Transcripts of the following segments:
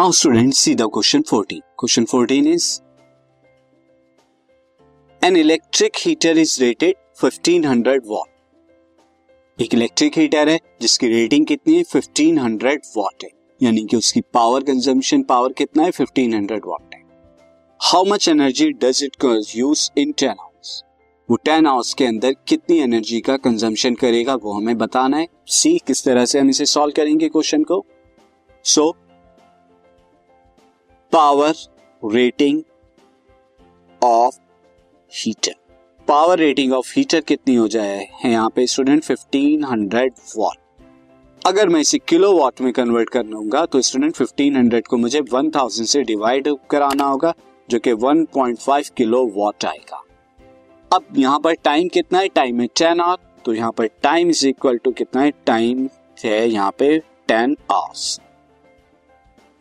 Now student see the question 14 question 14 is an electric heater is rated 1500 watt एक electric heater है जिसकी rating कितनी है? 1500 watt है। यानी कि उसकी पावर कंजम्पशन पावर कितना है? 1500 वॉट है। How much energy does it use in 10 hours वो 10 आवर्स के अंदर कितनी एनर्जी का कंजम्पशन करेगा वो हमें बताना है। सी किस तरह से हम इसे सॉल्व करेंगे क्वेश्चन को। So so, power rating of heater power rating of heater कितनी हो जाए? है यहाँ पे स्टूडेंट 1500 वॉट अगर मैं इसे किलो वॉट में कन्वर्ट कर लूँगा तो स्टूडेंट 1500 को मुझे 1000 से डिवाइड कराना होगा, जो कि 1.5 किलो वॉट आएगा। अब यहाँ पर टाइम कितना है? टाइम है टेन आवर तो यहाँ पर टाइम इज़ इक्वल टू कितना है? टाइम है यहाँ पे टेन आवर्स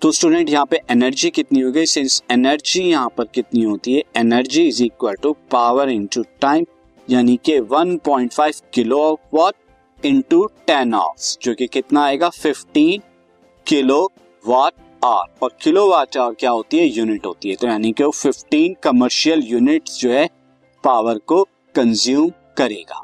तो स्टूडेंट यहाँ पे एनर्जी कितनी हो गई? सिंस एनर्जी यहाँ पर कितनी होती है? Energy is equal to power into time यानी कि 1.5 kilo watt into ten hours जो कि कितना आएगा? 15 किलो वाट आवर और किलो वाट आवर क्या होती है? यूनिट होती है। तो यानी कि वो 15 कमर्शियल यूनिट्स जो है पावर को कंज्यूम करेगा।